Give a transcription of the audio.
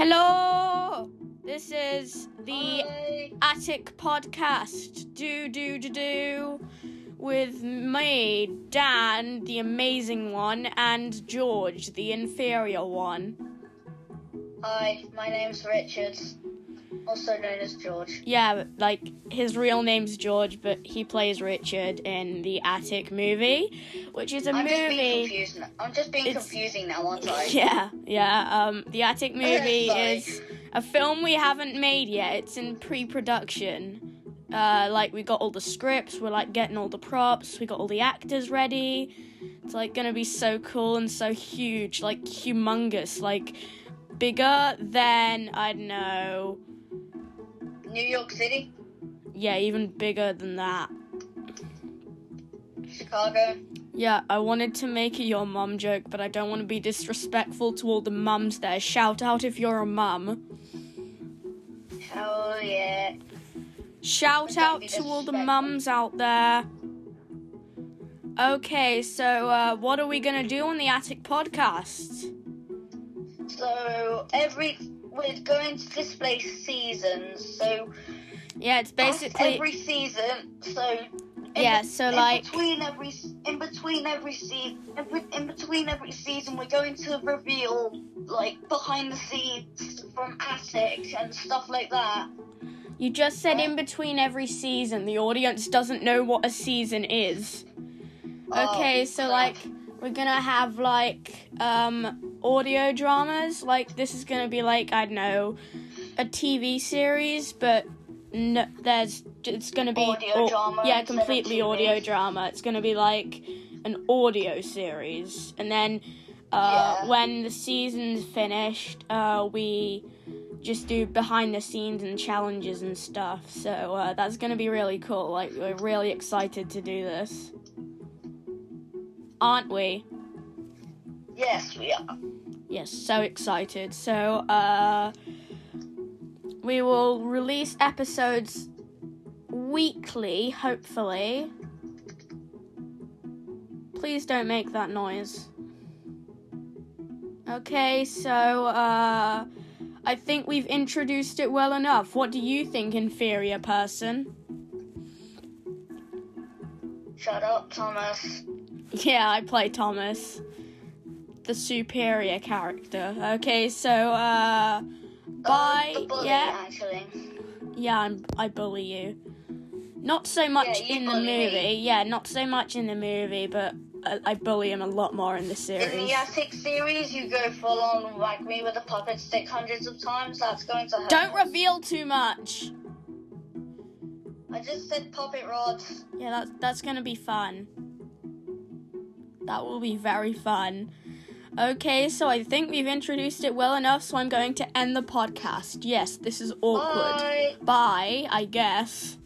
Hello! This is the Hi. Attic Podcast. Do, do, do, do. With me, Dan, the amazing one, and George, the inferior one. Hi, my name's Richard, also known as George. Yeah, like, his real name's George, but he plays Richard in the Attic movie, which is a I'm just being movie. confused. I'm just being It's- confusing now, aren't I? Yeah, yeah. Um, the Attic movie is a film we haven't made yet. It's in pre-production. Uh, like we got all the scripts, we're like getting all the props, we got all the actors ready. It's like gonna be so cool and so huge, like humongous, like bigger than I don't know. New York City, Yeah, even bigger than that. Chicago. Yeah, I wanted to make a your mum joke, but I don't want to be disrespectful to all the mums there. Shout out if you're a mum. Hell yeah. Shout out to all the mums out there. Okay, so uh, what are we gonna do on the Attic podcast? So every we're going to display seasons. So Yeah, it's basically every season. So Yeah, be- so, in like- between every in between every season in between every season we're going to reveal like behind the scenes from Attic and stuff like that. you just said in between every season. The audience doesn't know what a season is. Oh, okay, Oh, so crap. like we're gonna have like um audio dramas. Like this is gonna be like I don't know a TV series, but no, there's it's gonna be Audio drama yeah, completely audio drama. It's gonna be like an audio series, and then uh, Yeah. when the season's finished, uh, we just do behind the scenes and challenges and stuff. So uh, that's gonna be really cool. Like we're really excited to do this, aren't we? Yes, we are. Yes, so excited. So, uh, we will release episodes weekly, hopefully. Please don't make that noise. Okay, so, uh, I think we've introduced it well enough. What do you think, inferior person? Shut up, Thomas. Yeah, I play Thomas, the superior character. Okay, so, uh, bye. Uh, bully, yeah. actually. Yeah, I'm, I bully you. Not so much Yeah, in the movie. me. Yeah, not so much in the movie, but I, I bully him a lot more in the series. In the Attic series, you go full on whack me with a puppet stick hundreds of times. That's going to hurt. Don't reveal too much. I just said puppet rod. Yeah, that's that's gonna be fun. That will be very fun. Okay, so I think we've introduced it well enough, so I'm going to end the podcast. Yes, this is awkward. Bye. Bye, I guess.